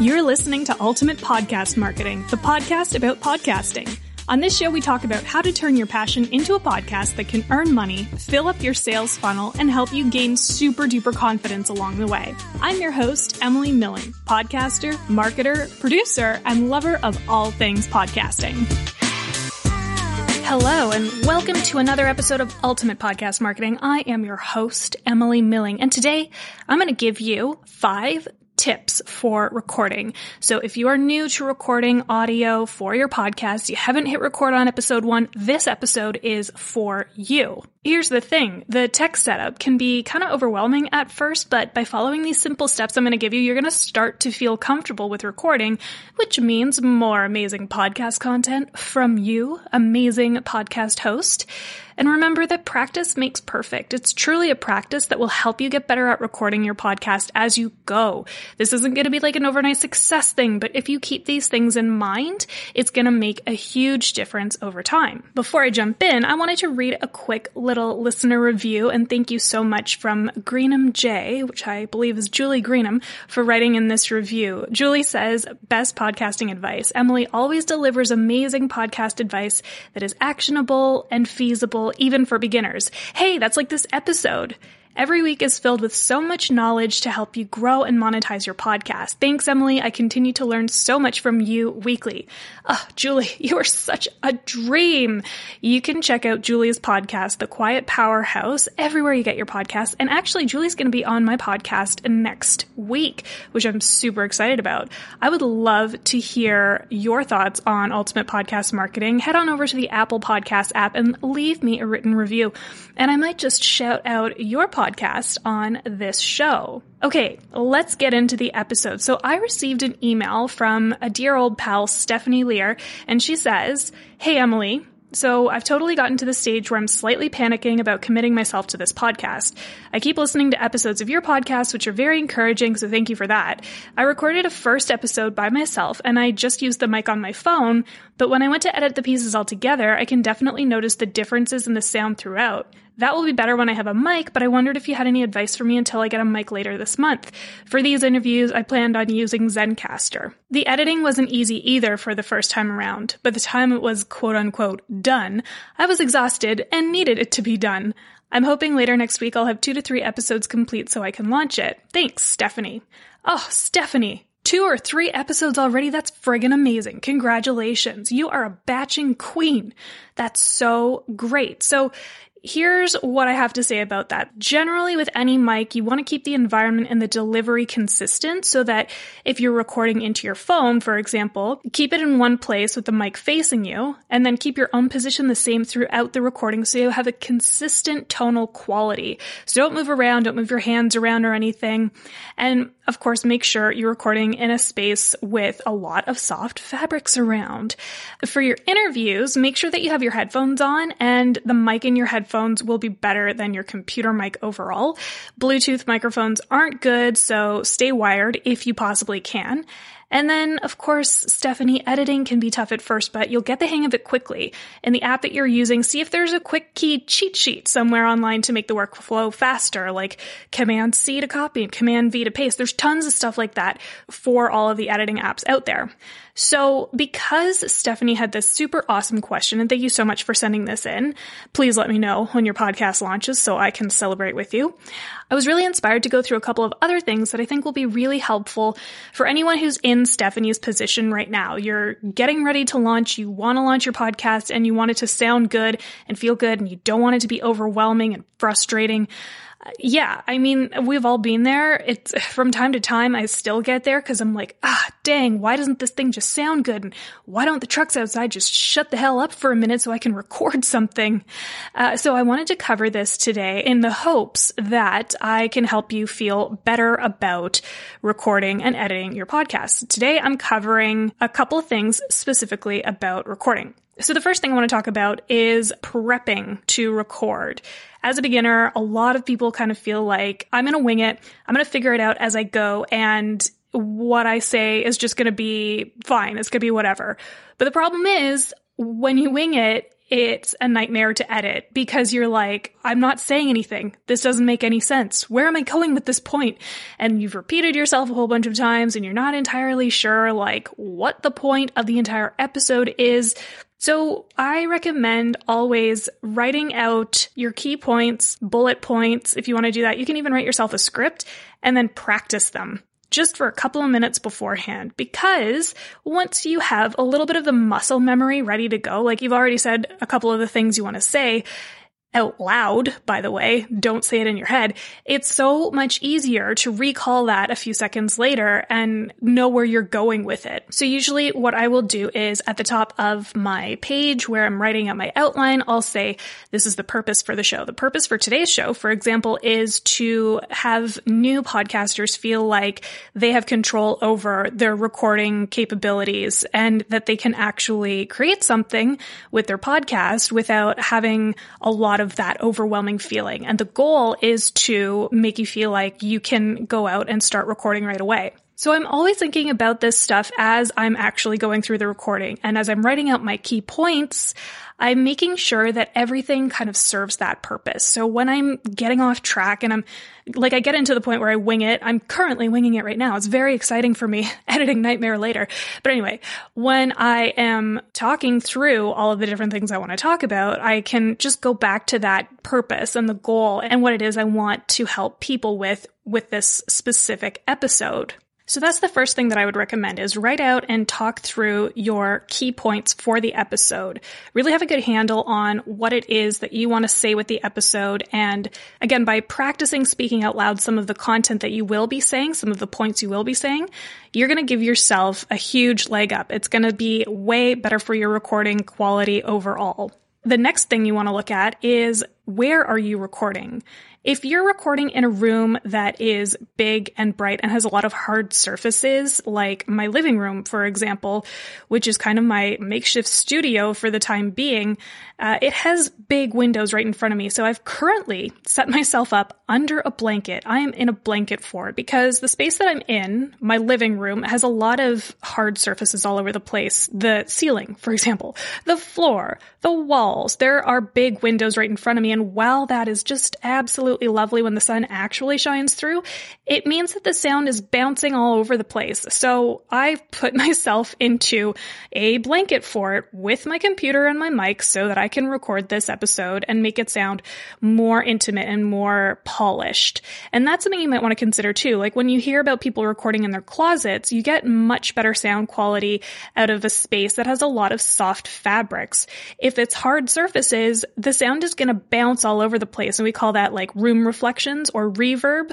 You're listening to Ultimate Podcast Marketing, the podcast about podcasting. On this show, we talk about how to turn your passion into a podcast that can earn money, fill up your sales funnel, and help you gain super duper confidence along the way. I'm your host, Emily Milling, podcaster, marketer, producer, and lover of all things podcasting. Hello, and welcome to another episode of Ultimate Podcast Marketing. I am your host, Emily Milling, and today I'm going to give you five tips for recording. So if you are new to recording audio for your podcast, you haven't hit record on episode one, this episode is for you. Here's the thing. The tech setup can be kind of overwhelming at first, but by following these simple steps I'm going to give you, you're going to start to feel comfortable with recording, which means more amazing podcast content from you, amazing podcast host. And remember that practice makes perfect. It's truly a practice that will help you get better at recording your podcast as you go. This isn't going to be like an overnight success thing, but if you keep these things in mind, it's going to make a huge difference over time. Before I jump in, I wanted to read a quick little listener review and thank you so much from Greenham J, which I believe is Julie Greenham, for writing in this review. Julie says, best podcasting advice. Emily always delivers amazing podcast advice that is actionable and feasible even for beginners. Hey, that's like this episode. Every week is filled with so much knowledge to help you grow and monetize your podcast. Thanks, Emily. I continue to learn so much from you weekly. Oh, Julie, you are such a dream. You can check out Julie's podcast, The Quiet Powerhouse, everywhere you get your podcasts. And actually, Julie's going to be on my podcast next week, which I'm super excited about. I would love to hear your thoughts on Ultimate Podcast Marketing. Head on over to the Apple Podcast app and leave me a written review. And I might just shout out your podcast podcast on this show. Okay, let's get into the episode. So I received an email from a dear old pal, Stephanie Lear, and she says, Hey, Emily, so I've totally gotten to the stage where I'm slightly panicking about committing myself to this podcast. I keep listening to episodes of your podcast, which are very encouraging, so thank you for that. I recorded a first episode by myself and I just used the mic on my phone, but when I went to edit the pieces all together, I can definitely notice the differences in the sound throughout. That will be better when I have a mic, but I wondered if you had any advice for me until I get a mic later this month. For these interviews, I planned on using Zencaster. The editing wasn't easy either for the first time around. By the time it was quote unquote done, I was exhausted and needed it to be done. I'm hoping later next week I'll have two to three episodes complete so I can launch it. Thanks, Stephanie. Oh, Stephanie. Two or three episodes already? That's friggin' amazing. Congratulations. You are a batching queen. That's so great. So Here's what I have to say about that. Generally, with any mic, you want to keep the environment and the delivery consistent so that if you're recording into your phone, for example, keep it in one place with the mic facing you, and then keep your own position the same throughout the recording so you have a consistent tonal quality. So don't move around, don't move your hands around or anything. And of course, make sure you're recording in a space with a lot of soft fabrics around. For your interviews, make sure that you have your headphones on and the mic in your headphones will be better than your computer mic overall. Bluetooth microphones aren't good, so stay wired if you possibly can. And then, of course, Stephanie, editing can be tough at first, but you'll get the hang of it quickly. In the app that you're using, see if there's a quick key cheat sheet somewhere online to make the workflow faster, like Command C to copy and Command V to paste. There's tons of stuff like that for all of the editing apps out there. So, because Stephanie had this super awesome question, and thank you so much for sending this in, please let me know when your podcast launches so I can celebrate with you. I was really inspired to go through a couple of other things that I think will be really helpful for anyone who's in Stephanie's position right now. You're getting ready to launch, you want to launch your podcast, and you want it to sound good and feel good, and you don't want it to be overwhelming and frustrating yeah, I mean, we've all been there. It's from time to time I still get there because I'm like, ah, dang, why doesn't this thing just sound good? And why don't the trucks outside just shut the hell up for a minute so I can record something? Uh, so I wanted to cover this today in the hopes that I can help you feel better about recording and editing your podcast. Today I'm covering a couple of things specifically about recording. So the first thing I want to talk about is prepping to record. As a beginner, a lot of people kind of feel like I'm going to wing it. I'm going to figure it out as I go. And what I say is just going to be fine. It's going to be whatever. But the problem is when you wing it, it's a nightmare to edit because you're like, I'm not saying anything. This doesn't make any sense. Where am I going with this point? And you've repeated yourself a whole bunch of times and you're not entirely sure like what the point of the entire episode is. So I recommend always writing out your key points, bullet points. If you want to do that, you can even write yourself a script and then practice them just for a couple of minutes beforehand because once you have a little bit of the muscle memory ready to go, like you've already said a couple of the things you want to say, out loud, by the way, don't say it in your head, it's so much easier to recall that a few seconds later and know where you're going with it. So usually what I will do is at the top of my page where I'm writing out my outline, I'll say, this is the purpose for the show. The purpose for today's show, for example, is to have new podcasters feel like they have control over their recording capabilities and that they can actually create something with their podcast without having a lot of that overwhelming feeling. And the goal is to make you feel like you can go out and start recording right away. So I'm always thinking about this stuff as I'm actually going through the recording. And as I'm writing out my key points, I'm making sure that everything kind of serves that purpose. So when I'm getting off track and I'm like, I get into the point where I wing it, I'm currently winging it right now. It's very exciting for me editing Nightmare later. But anyway, when I am talking through all of the different things I want to talk about, I can just go back to that purpose and the goal and what it is I want to help people with with this specific episode. So that's the first thing that I would recommend is write out and talk through your key points for the episode. Really have a good handle on what it is that you want to say with the episode. And again, by practicing speaking out loud some of the content that you will be saying, some of the points you will be saying, you're going to give yourself a huge leg up. It's going to be way better for your recording quality overall. The next thing you want to look at is where are you recording? If you're recording in a room that is big and bright and has a lot of hard surfaces, like my living room, for example, which is kind of my makeshift studio for the time being, uh, it has big windows right in front of me. So I've currently set myself up under a blanket. I am in a blanket fort because the space that I'm in, my living room, has a lot of hard surfaces all over the place. The ceiling, for example, the floor, the walls. There are big windows right in front of me. And while that is just absolutely absolutely lovely when the sun actually shines through, it means that the sound is bouncing all over the place. So I put myself into a blanket fort with my computer and my mic so that I can record this episode and make it sound more intimate and more polished. And that's something you might want to consider too. Like when you hear about people recording in their closets, you get much better sound quality out of a space that has a lot of soft fabrics. If it's hard surfaces, the sound is going to bounce all over the place. And we call that like room reflections or reverb.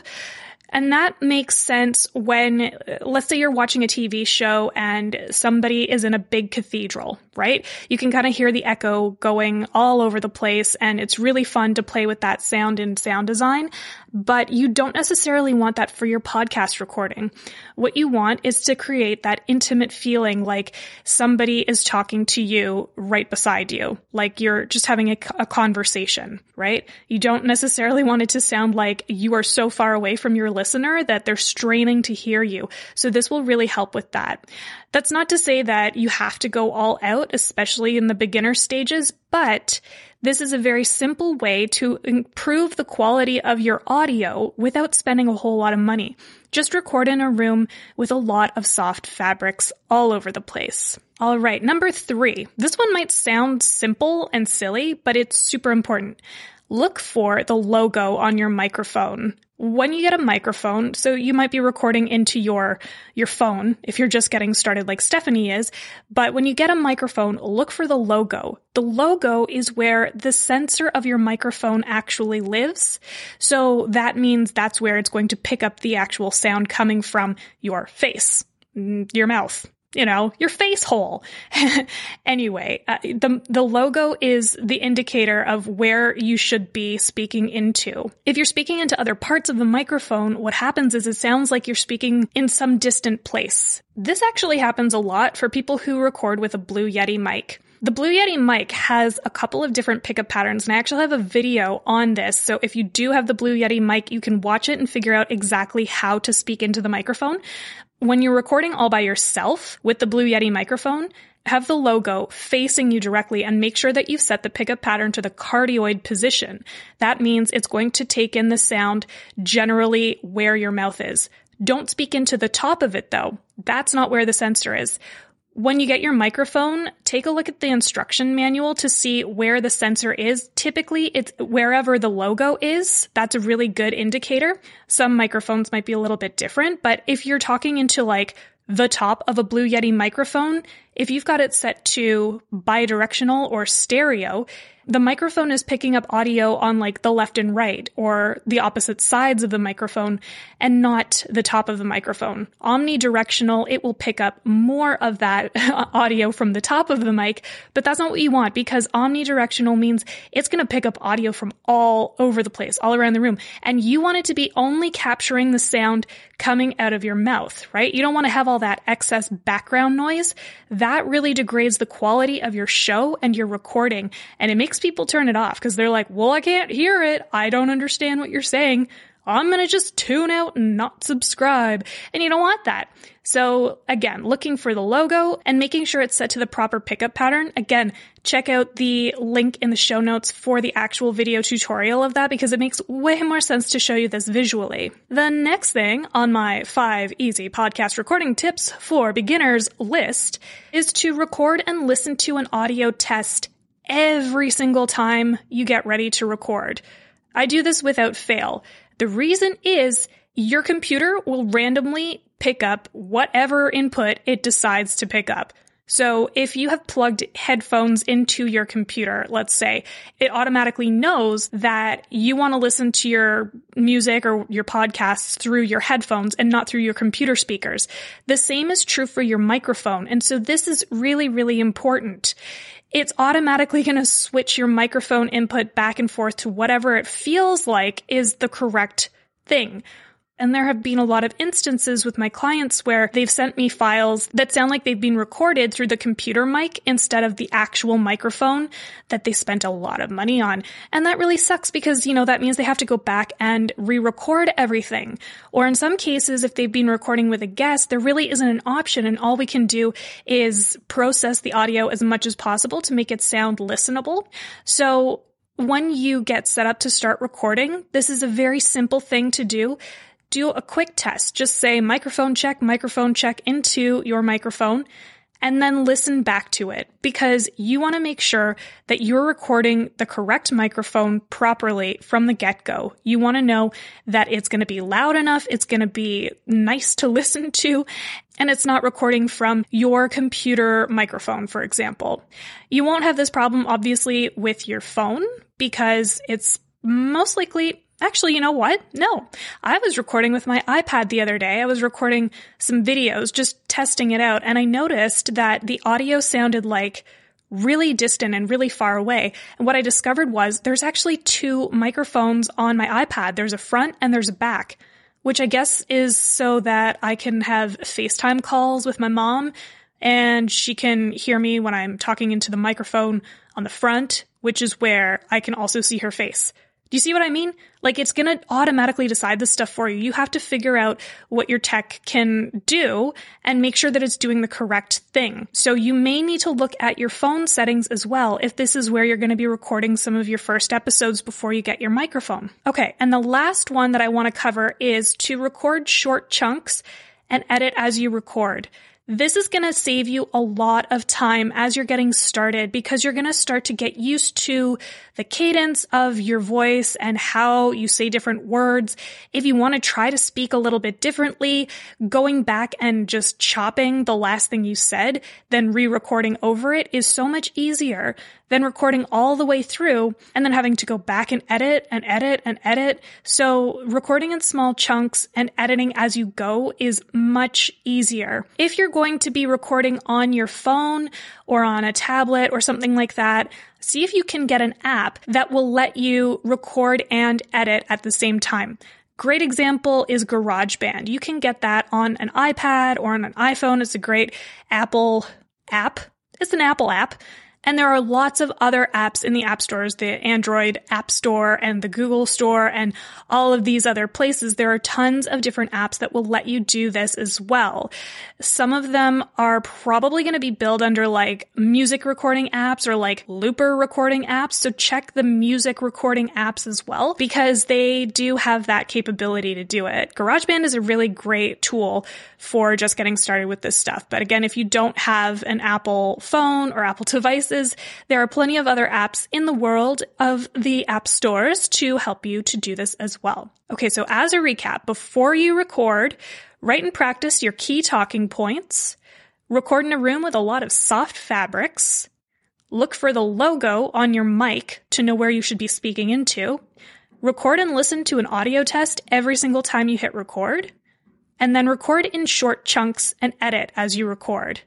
And that makes sense when, let's say you're watching a TV show and somebody is in a big cathedral, right? You can kind of hear the echo going all over the place and it's really fun to play with that sound in sound design but you don't necessarily want that for your podcast recording. What you want is to create that intimate feeling like somebody is talking to you right beside you, like you're just having a, a, conversation, right? You don't necessarily want it to sound like you are so far away from your listener that they're straining to hear you. So this will really help with that. That's not to say that you have to go all out, especially in the beginner stages, but this is a very simple way to improve the quality of your audio without spending a whole lot of money. Just record in a room with a lot of soft fabrics all over the place. All right, number three. This one might sound simple and silly, but it's super important look for the logo on your microphone. When you get a microphone, so you might be recording into your, your phone if you're just getting started like Stephanie is, but when you get a microphone, look for the logo. The logo is where the sensor of your microphone actually lives. So that means that's where it's going to pick up the actual sound coming from your face, mm, your mouth, you know, your face hole. anyway, uh, the the logo is the indicator of where you should be speaking into. If you're speaking into other parts of the microphone, what happens is it sounds like you're speaking in some distant place. This actually happens a lot for people who record with a Blue Yeti mic. The Blue Yeti mic has a couple of different pickup patterns, and I actually have a video on this. So if you do have the Blue Yeti mic, you can watch it and figure out exactly how to speak into the microphone when you're recording all by yourself with the Blue Yeti microphone, have the logo facing you directly and make sure that you've set the pickup pattern to the cardioid position. That means it's going to take in the sound generally where your mouth is. Don't speak into the top of it though. That's not where the sensor is. When you get your microphone, take a look at the instruction manual to see where the sensor is. Typically, it's wherever the logo is. That's a really good indicator. Some microphones might be a little bit different, but if you're talking into like the top of a Blue Yeti microphone, if you've got it set to bidirectional or stereo, the microphone is picking up audio on like the left and right or the opposite sides of the microphone and not the top of the microphone. Omnidirectional, it will pick up more of that audio from the top of the mic, but that's not what you want because omnidirectional means it's going to pick up audio from all over the place, all around the room. And you want it to be only capturing the sound coming out of your mouth, right? You don't want to have all that excess background noise. That really degrades the quality of your show and your recording and it makes makes people turn it off because they're like, well, I can't hear it. I don't understand what you're saying. I'm going to just tune out and not subscribe. And you don't want that. So again, looking for the logo and making sure it's set to the proper pickup pattern. Again, check out the link in the show notes for the actual video tutorial of that because it makes way more sense to show you this visually. The next thing on my five easy podcast recording tips for beginners list is to record and listen to an audio test every single time you get ready to record. I do this without fail. The reason is your computer will randomly pick up whatever input it decides to pick up. So if you have plugged headphones into your computer, let's say, it automatically knows that you want to listen to your music or your podcasts through your headphones and not through your computer speakers. The same is true for your microphone. And so this is really, really important it's automatically going to switch your microphone input back and forth to whatever it feels like is the correct thing. And there have been a lot of instances with my clients where they've sent me files that sound like they've been recorded through the computer mic instead of the actual microphone that they spent a lot of money on. And that really sucks because, you know, that means they have to go back and re-record everything. Or in some cases, if they've been recording with a guest, there really isn't an option and all we can do is process the audio as much as possible to make it sound listenable. So when you get set up to start recording, this is a very simple thing to do do a quick test. Just say microphone check, microphone check into your microphone and then listen back to it because you want to make sure that you're recording the correct microphone properly from the get go. You want to know that it's going to be loud enough, it's going to be nice to listen to, and it's not recording from your computer microphone, for example. You won't have this problem obviously with your phone because it's most likely Actually, you know what? No. I was recording with my iPad the other day. I was recording some videos, just testing it out, and I noticed that the audio sounded like really distant and really far away. And what I discovered was there's actually two microphones on my iPad. There's a front and there's a back, which I guess is so that I can have FaceTime calls with my mom and she can hear me when I'm talking into the microphone on the front, which is where I can also see her face. Do you see what I mean? Like it's going to automatically decide this stuff for you. You have to figure out what your tech can do and make sure that it's doing the correct thing. So you may need to look at your phone settings as well if this is where you're going to be recording some of your first episodes before you get your microphone. Okay. And the last one that I want to cover is to record short chunks and edit as you record. This is going to save you a lot of time as you're getting started because you're going to start to get used to the cadence of your voice and how you say different words. If you want to try to speak a little bit differently, going back and just chopping the last thing you said, then re-recording over it is so much easier than recording all the way through and then having to go back and edit and edit and edit. So recording in small chunks and editing as you go is much easier. If you're going to be recording on your phone or on a tablet or something like that, see if you can get an app that will let you record and edit at the same time. Great example is GarageBand. You can get that on an iPad or on an iPhone. It's a great Apple app. It's an Apple app And there are lots of other apps in the app stores, the Android App Store and the Google Store and all of these other places. There are tons of different apps that will let you do this as well. Some of them are probably going to be billed under like music recording apps or like looper recording apps. So check the music recording apps as well because they do have that capability to do it. GarageBand is a really great tool for just getting started with this stuff. But again, if you don't have an Apple phone or Apple devices, there are plenty of other apps in the world of the app stores to help you to do this as well. Okay, so as a recap, before you record, write and practice your key talking points, record in a room with a lot of soft fabrics, look for the logo on your mic to know where you should be speaking into, record and listen to an audio test every single time you hit record, and then record in short chunks and edit as you record.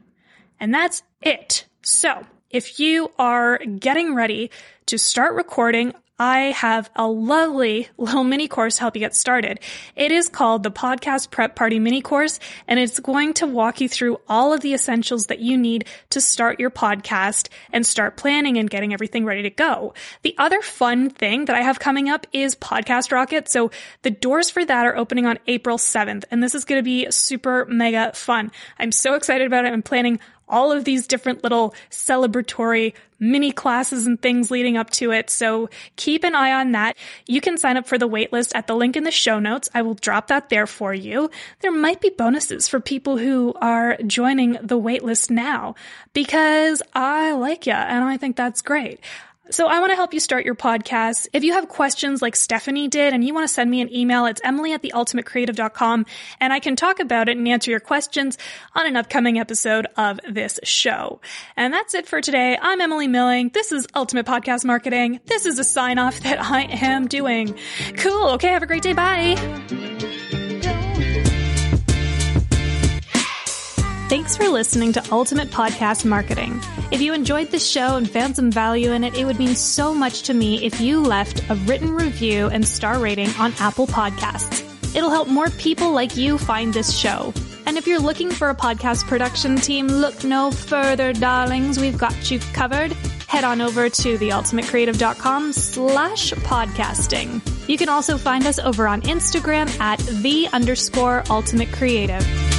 And that's it. So if you are getting ready to start recording I have a lovely little mini course to help you get started. It is called the Podcast Prep Party Mini Course, and it's going to walk you through all of the essentials that you need to start your podcast and start planning and getting everything ready to go. The other fun thing that I have coming up is Podcast Rocket. So the doors for that are opening on April 7th, and this is going to be super mega fun. I'm so excited about it. I'm planning all of these different little celebratory mini classes and things leading up to it. So keep an eye on that. You can sign up for the waitlist at the link in the show notes. I will drop that there for you. There might be bonuses for people who are joining the waitlist now because I like you and I think that's great. So I want to help you start your podcast. If you have questions like Stephanie did and you want to send me an email, it's emily at theultimatecreative.com and I can talk about it and answer your questions on an upcoming episode of this show. And that's it for today. I'm Emily Milling. This is Ultimate Podcast Marketing. This is a sign off that I am doing. Cool. Okay. Have a great day. Bye. Thanks for listening to Ultimate Podcast Marketing. If you enjoyed this show and found some value in it, it would mean so much to me if you left a written review and star rating on Apple Podcasts. It'll help more people like you find this show. And if you're looking for a podcast production team, look no further, darlings. We've got you covered. Head on over to theultimatecreative.com slash podcasting. You can also find us over on Instagram at the underscore ultimate creative.